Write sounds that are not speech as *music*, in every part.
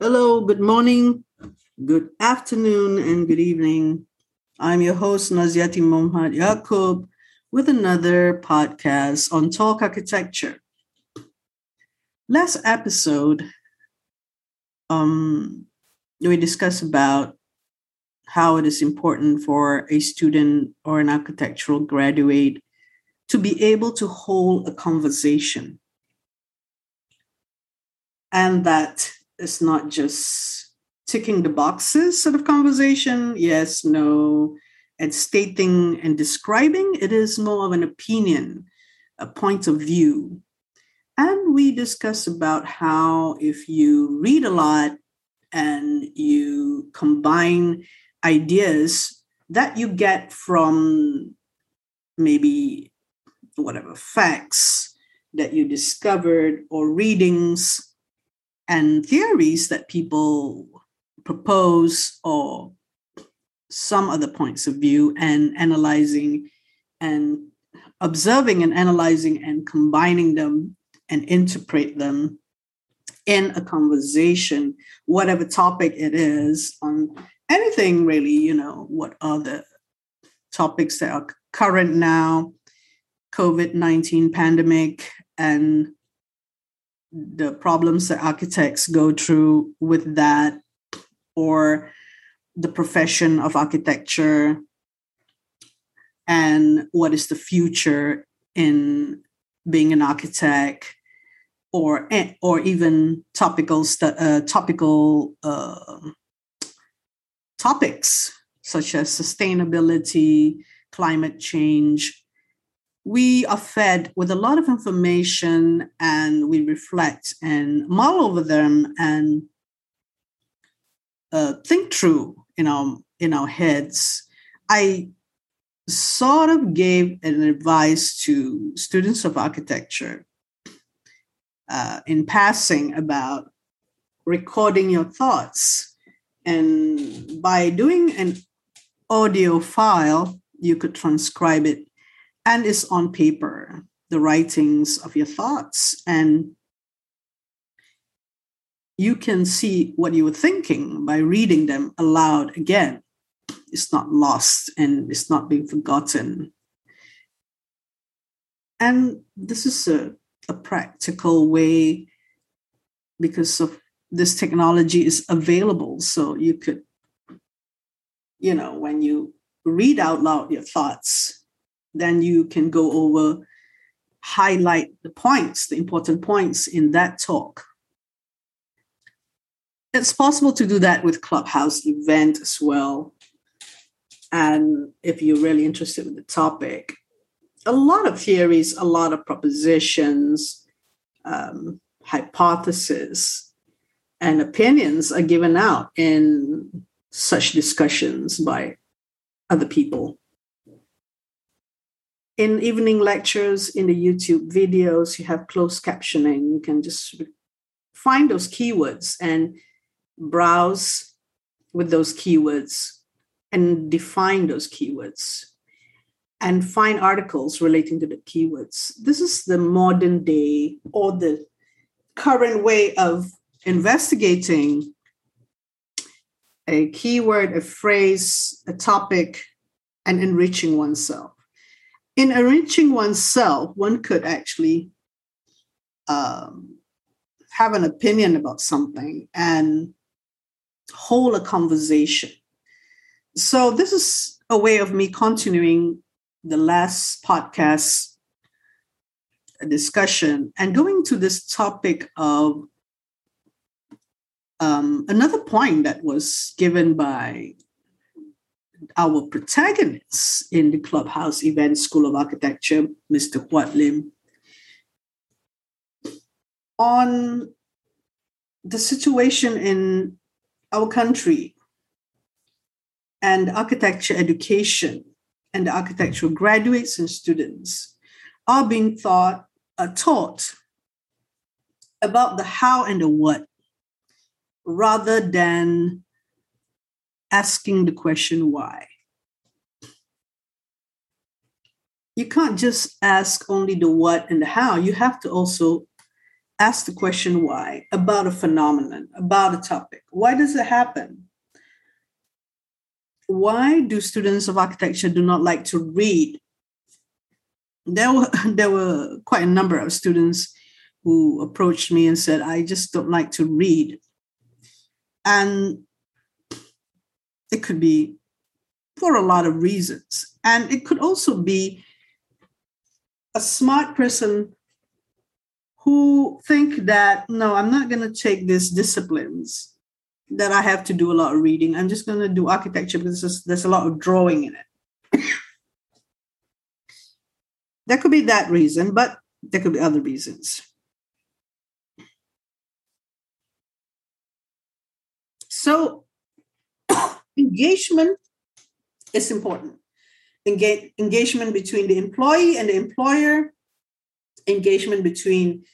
Hello, good morning, good afternoon, and good evening. I'm your host, Naziati Mohammad Yaqub, with another podcast on Talk Architecture. Last episode, um, we discussed about how it is important for a student or an architectural graduate to be able to hold a conversation. And that is not just ticking the boxes sort of conversation, yes, no, and stating and describing, it is more of an opinion, a point of view. And we discuss about how if you read a lot and you combine ideas that you get from maybe whatever facts that you discovered or readings and theories that people propose or some other points of view and analyzing and observing and analyzing and combining them and interpret them in a conversation whatever topic it is on anything really you know what are the topics that are current now covid-19 pandemic and the problems that architects go through with that or the profession of architecture and what is the future in being an architect or eh, or even topical uh, topical uh, topics such as sustainability climate change we are fed with a lot of information and we reflect and mull over them and uh, think through in our in our heads. I sort of gave an advice to students of architecture uh, in passing about recording your thoughts. And by doing an audio file you could transcribe it and is on paper the writings of your thoughts and you can see what you were thinking by reading them aloud again. It's not lost and it's not being forgotten. And this is a, a practical way because of this technology is available so you could you know when you read out loud your thoughts then you can go over, highlight the points, the important points in that talk. It's possible to do that with Clubhouse event as well. And if you're really interested in the topic, a lot of theories, a lot of propositions, um, hypotheses, and opinions are given out in such discussions by other people in evening lectures, in the YouTube videos, you have closed captioning. You can just find those keywords and browse with those keywords and define those keywords and find articles relating to the keywords. This is the modern day or the current way of investigating a keyword, a phrase, a topic, and enriching oneself in enriching oneself, one could actually um, have an opinion about something and hold a conversation. So, this is a way of me continuing the last podcast discussion and going to this topic of um, another point that was given by our protagonists in the Clubhouse Event School of Architecture, Mr. Huat Lim, on the situation in our country and architecture education and the architectural graduates and students are being thought, uh, taught about the how and the what rather than asking the question why. You can't just ask only the what and the how, you have to also ask the question why about a phenomenon, about a topic. Why does it happen? Why do students of architecture do not like to read? There were *laughs* there were quite a number of students who approached me and said, I just don't like to read. And it could be for a lot of reasons. And it could also be a smart person who think that, no, I'm not going to take these disciplines that I have to do a lot of reading. I'm just going to do architecture because there's, there's a lot of drawing in it. *coughs* there could be that reason, but there could be other reasons. So, *coughs* engagement is important. Engage, engagement between the employee and the employer, engagement between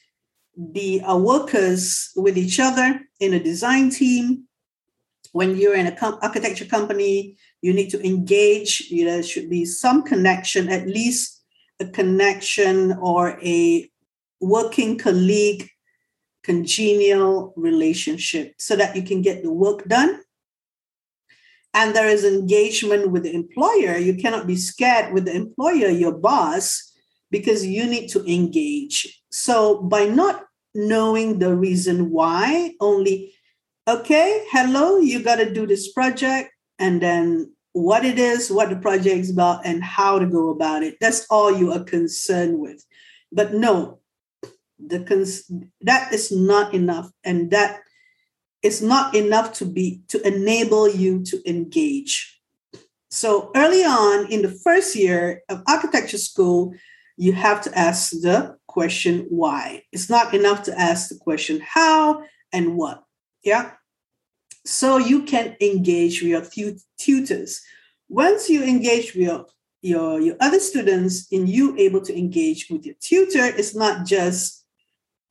the uh, workers with each other in a design team. When you're in a com- architecture company, you need to engage. You know, there should be some connection, at least a connection or a working colleague congenial relationship so that you can get the work done. And there is engagement with the employer. You cannot be scared with the employer, your boss, because you need to engage. So by not knowing the reason why, only, okay, hello, you got to do this project, and then what it is, what the project is about, and how to go about it. That's all you are concerned with. But no, the cons- that is not enough and that is not enough to be to enable you to engage. So early on in the first year of architecture school you have to ask the question why? It's not enough to ask the question how and what? Yeah? So you can engage with your tutors. Once you engage with your your, your other students and you able to engage with your tutor it's not just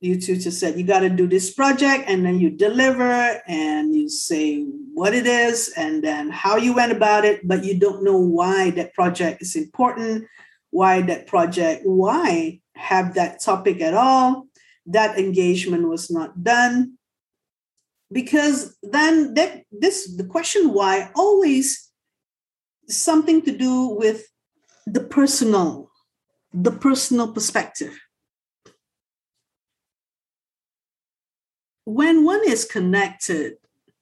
you two just said you got to do this project and then you deliver and you say what it is and then how you went about it but you don't know why that project is important why that project why have that topic at all that engagement was not done. Because then that this the question why always something to do with the personal the personal perspective when one is connected,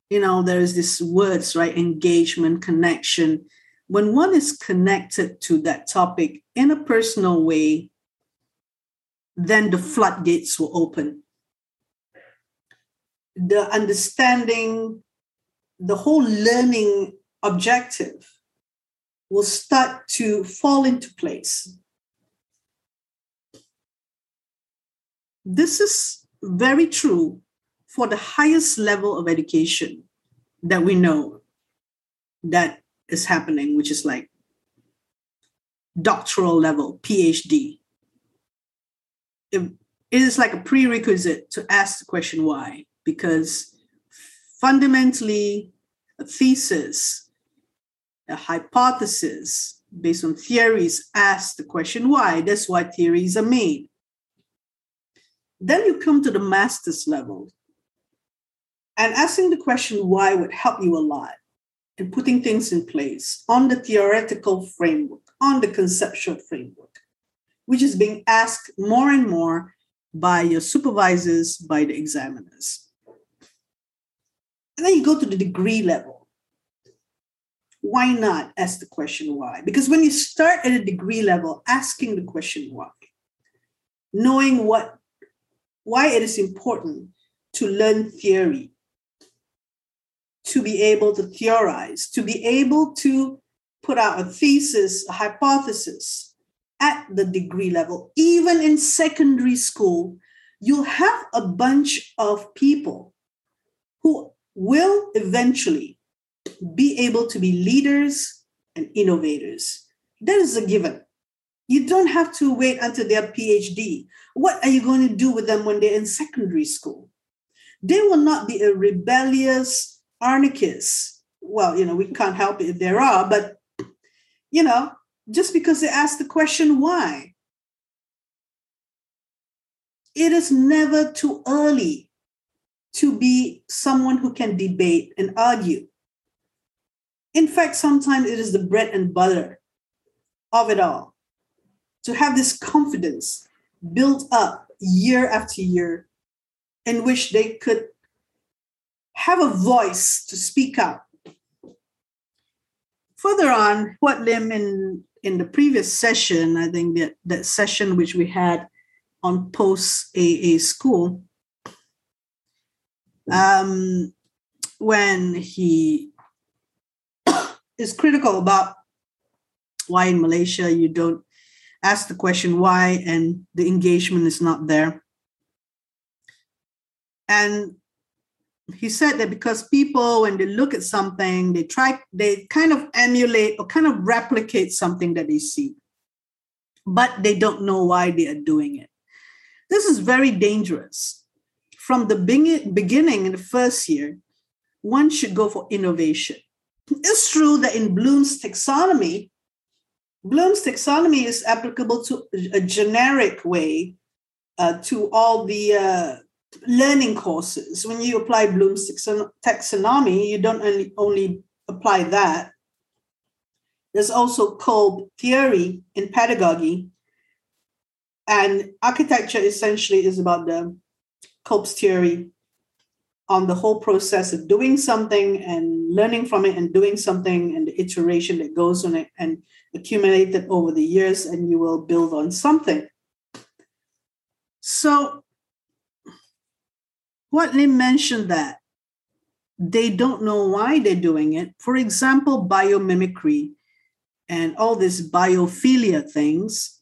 you know, there's these words, right? Engagement, connection. When one is connected to that topic in a personal way, then the floodgates will open. The understanding, the whole learning objective will start to fall into place. This is very true for the highest level of education that we know that is happening, which is like doctoral level, PhD. It, is like a prerequisite to ask the question why, because fundamentally, a thesis, a hypothesis based on theories asks the question why. That's why theories are made. Then you come to the master's level, and asking the question why would help you a lot in putting things in place on the theoretical framework, on the conceptual framework, which is being asked more and more by your supervisors, by the examiners. And then you go to the degree level. Why not ask the question why? Because when you start at a degree level, asking the question why, knowing what why it is important to learn theory, to be able to theorize, to be able to put out a thesis, a hypothesis at the degree level. Even in secondary school, you'll have a bunch of people who will eventually be able to be leaders and innovators. That is a given. You don't have to wait until they're PhD. What are you going to do with them when they're in secondary school? They will not be a rebellious, anarchists. Well, you know, we can't help it if there are, but, you know, just because they ask the question why. it is never too early to be someone who can debate and argue. In fact, sometimes it is the bread and butter of it all. To have this confidence built up year after year in which they could have a voice to speak up. Further on, Huat Lim in, in the previous session, I think that, that session which we had on post AA school, um, when he *coughs* is critical about why in Malaysia you don't ask the question why and the engagement is not there. And he said that because people, when they look at something, they try, they kind of emulate or kind of replicate something that they see, but they don't know why they are doing it. This is very dangerous. From the beginning in the first year, one should go for innovation. It's true that in Bloom's taxonomy, Bloom's taxonomy is applicable to a generic way uh, to all the uh, learning courses. When you apply Bloom's taxonomy, you don't only, only apply that. There's also Kolb theory in pedagogy. And architecture essentially is about the Kolb's theory on the whole process of doing something and learning from it and doing something and the iteration that goes on it and accumulated over the years and you will build on something. So Huat Lim mentioned that they don't know why they're doing it. For example, biomimicry and all these biophilia things.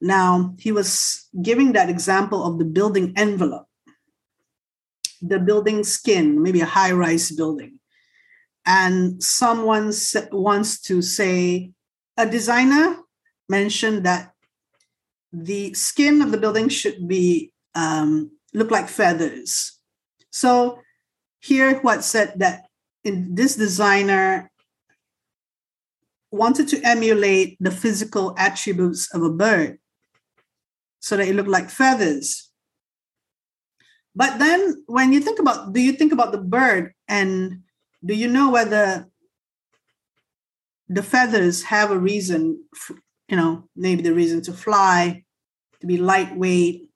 Now, he was giving that example of the building envelope, the building skin, maybe a high rise building. And someone wants to say, a designer mentioned that the skin of the building should be um, look like feathers so here Huat said that this designer wanted to emulate the physical attributes of a bird so that it looked like feathers. But then when you think about do you think about the bird and do you know whether the feathers have a reason you know maybe the reason to fly to be lightweight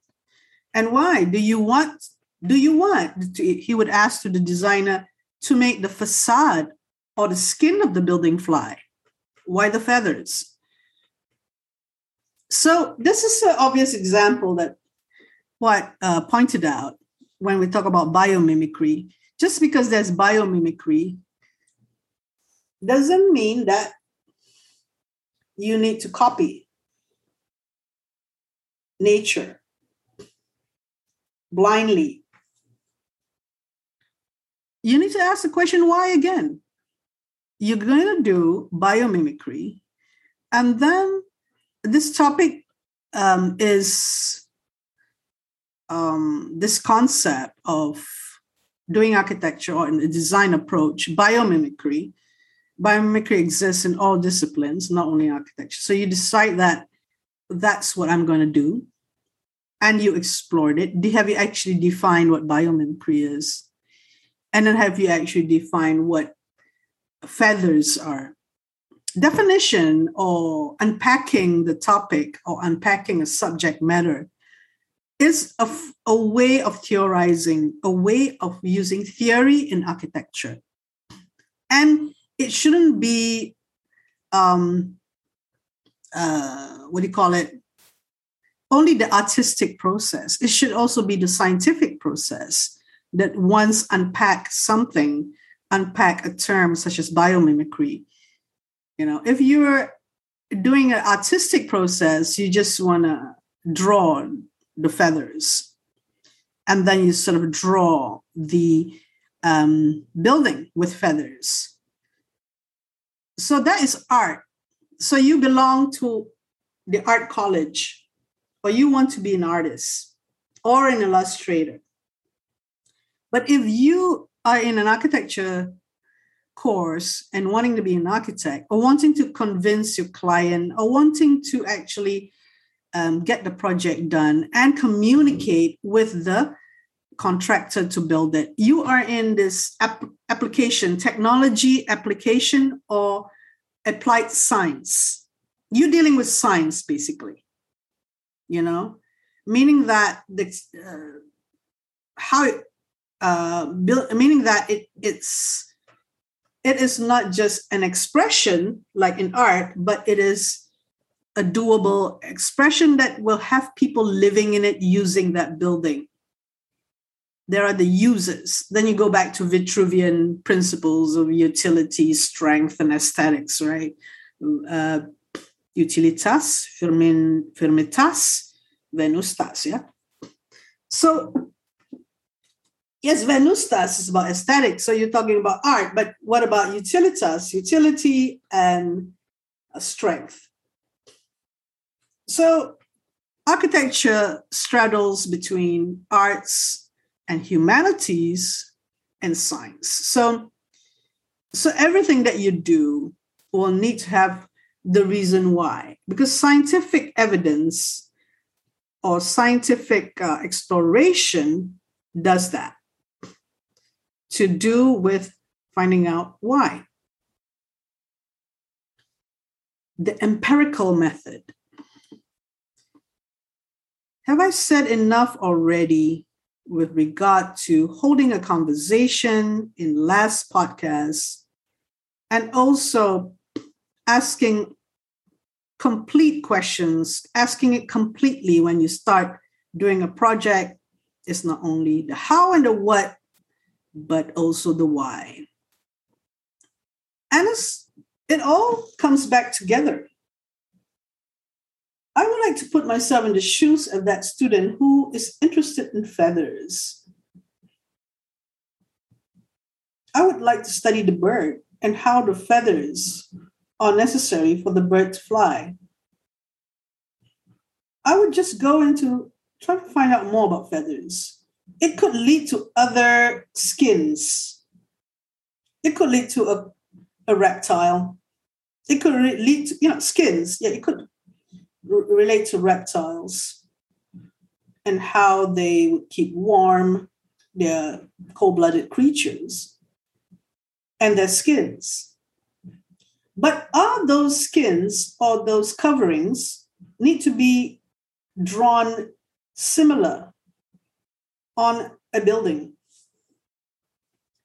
and why do you want do you want, he would ask to the designer, to make the facade or the skin of the building fly? Why the feathers? So, this is an obvious example that Huat uh, pointed out when we talk about biomimicry. Just because there's biomimicry doesn't mean that you need to copy nature blindly you need to ask the question why again? You're going to do biomimicry, and then this topic um, is um, this concept of doing architecture or in the design approach, biomimicry. Biomimicry exists in all disciplines, not only architecture. So you decide that that's what I'm going to do, and you explored it. Have you actually defined what biomimicry is? And then have you actually defined what feathers are? Definition or unpacking the topic or unpacking a subject matter is a, a way of theorizing, a way of using theory in architecture. And it shouldn't be, um, uh, what do you call it? Only the artistic process. It should also be the scientific process that once unpack something, unpack a term such as biomimicry. You know, if you're doing an artistic process, you just want to draw the feathers, and then you sort of draw the um, building with feathers. So that is art. So you belong to the art college, or you want to be an artist or an illustrator but if you are in an architecture course and wanting to be an architect or wanting to convince your client or wanting to actually um, get the project done and communicate with the contractor to build it. You are in this ap- application, technology application, or applied science. You're dealing with science, basically. You know, meaning that the uh, how it, uh, meaning that it it's it is not just an expression like in art, but it is a doable expression that will have people living in it using that building there are the users. Then you go back to Vitruvian principles of utility, strength, and aesthetics, right? Uh, utilitas, firmin, firmitas, venustas, yeah? So, yes, venustas is about aesthetics. So you're talking about art, but what about utilitas? Utility and strength. So architecture straddles between arts and humanities and science. So, so everything that you do will need to have the reason why, because scientific evidence or scientific uh, exploration does that to do with finding out why. The empirical method. Have I said enough already with regard to holding a conversation in last podcast and also asking complete questions, asking it completely when you start doing a project It's not only the how and the what, but also the why. And it all comes back together. I would like to put myself in the shoes of that student who is interested in feathers. I would like to study the bird and how the feathers are necessary for the bird to fly. I would just go into try to find out more about feathers. It could lead to other skins. It could lead to a, a reptile. It could lead to, you know, skins. Yeah, it could relate to reptiles and how they would keep warm their cold-blooded creatures and their skins. But are those skins or those coverings need to be drawn similar on a building?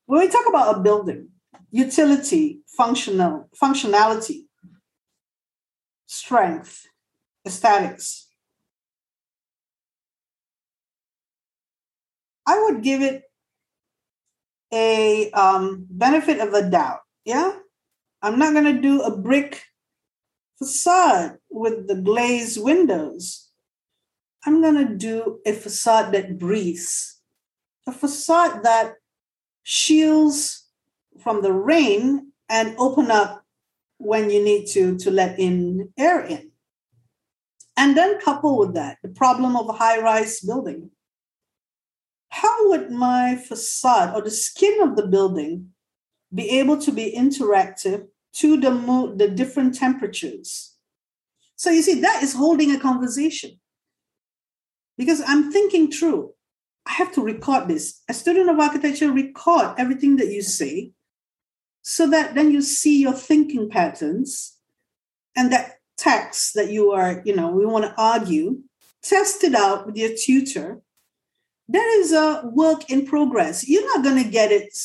When we talk about a building, utility, functional, functionality, strength, aesthetics. I would give it a um, benefit of a doubt. Yeah, I'm not going to do a brick facade with the glazed windows. I'm going to do a facade that breathes, a facade that shields from the rain and open up when you need to to let in air in. And then couple with that the problem of a high rise building. How would my facade or the skin of the building be able to be interactive to the, mo- the different temperatures? So you see, that is holding a conversation. Because I'm thinking through, I have to record this. A student of architecture, record everything that you say so that then you see your thinking patterns and that text that you are, you know, we want to argue, test it out with your tutor. That is a work in progress. You're not going to get it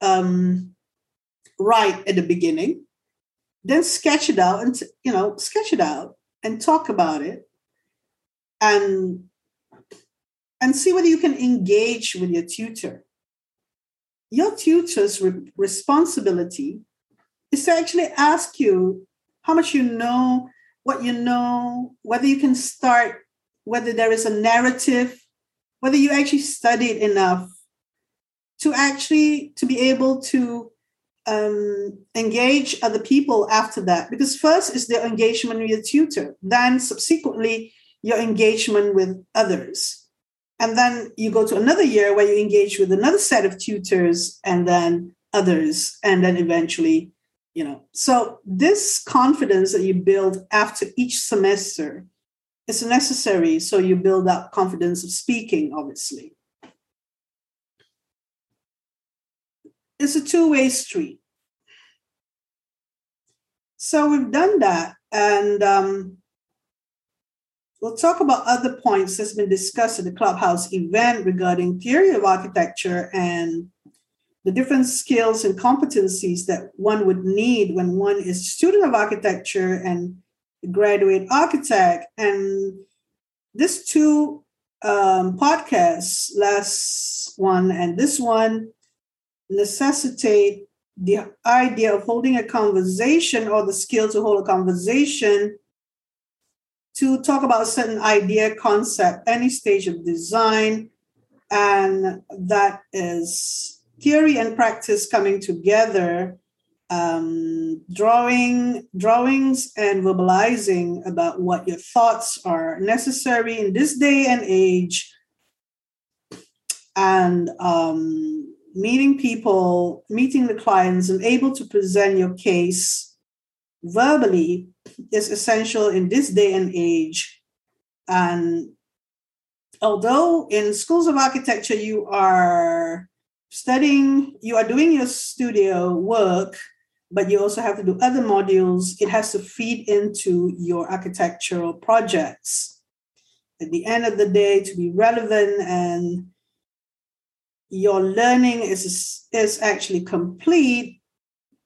um, right at the beginning. Then sketch it out and, you know, sketch it out and talk about it and and see whether you can engage with your tutor. Your tutor's re- responsibility is to actually ask you how much you know, what you know, whether you can start, whether there is a narrative, whether you actually studied enough to actually to be able to um, engage other people after that. Because first is the engagement with your tutor, then subsequently your engagement with others. And then you go to another year where you engage with another set of tutors and then others, and then eventually you know so this confidence that you build after each semester is necessary so you build up confidence of speaking, obviously. It's a two way street. So we've done that, and um, we'll talk about other points that's been discussed at the Clubhouse event regarding theory of architecture and the different skills and competencies that one would need when one is student of architecture and graduate architect. And this two um, podcasts, last one and this one, necessitate the idea of holding a conversation or the skill to hold a conversation to talk about a certain idea, concept, any stage of design. And that is theory and practice coming together um, drawing drawings and verbalizing about what your thoughts are necessary in this day and age and um, meeting people meeting the clients and able to present your case verbally is essential in this day and age and although in schools of architecture you are studying you are doing your studio work but you also have to do other modules. It has to feed into your architectural projects. At the end of the day, to be relevant and your learning is, is actually complete.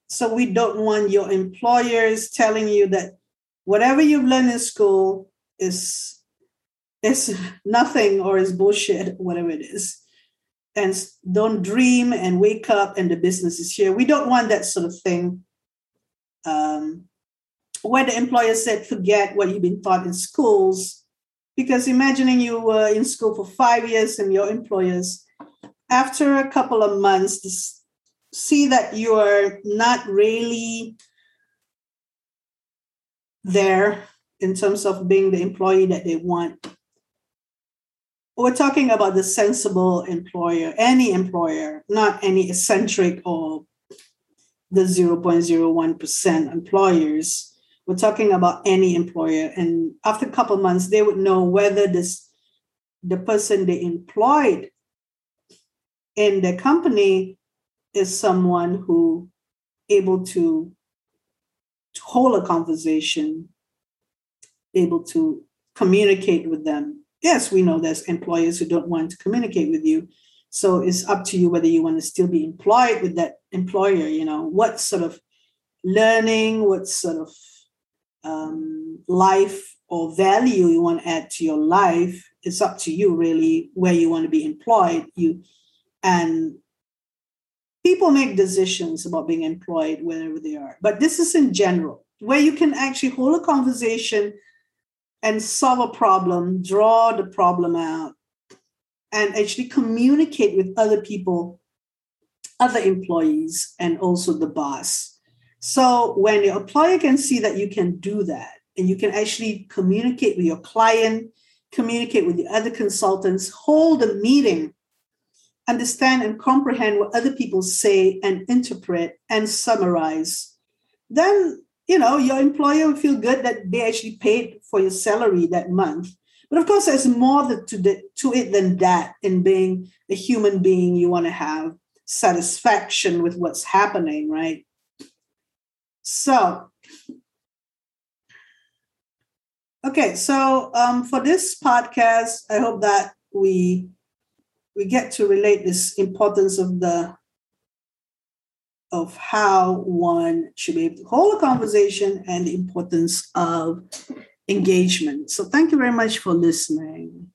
So we don't want your employers telling you that whatever you've learned in school is, is nothing or is bullshit, whatever it is and don't dream and wake up and the business is here. We don't want that sort of thing. Um, where the employer said, forget what you've been taught in schools. Because imagining you were in school for five years and your employers, after a couple of months, see that you are not really there in terms of being the employee that they want we're talking about the sensible employer, any employer, not any eccentric or the 0.01% employers. We're talking about any employer. And after a couple months, they would know whether this the person they employed in the company is someone who able to, hold a conversation, able to communicate with them yes, we know there's employers who don't want to communicate with you. So it's up to you whether you want to still be employed with that employer, you know, what sort of learning, what sort of um, life or value you want to add to your life. It's up to you really where you want to be employed. You and people make decisions about being employed wherever they are. But this is in general, where you can actually hold a conversation and solve a problem, draw the problem out, and actually communicate with other people, other employees, and also the boss. So when your employer can see that you can do that and you can actually communicate with your client, communicate with the other consultants, hold a meeting, understand and comprehend what other people say and interpret and summarize, then you know, your employer will feel good that they actually paid for your salary that month. But of course, there's more to, the, to it than that in being a human being. You want to have satisfaction with what's happening, right? So, okay, so um, for this podcast, I hope that we we get to relate this importance of the of how one should be able to hold a conversation and the importance of engagement. So, thank you very much for listening.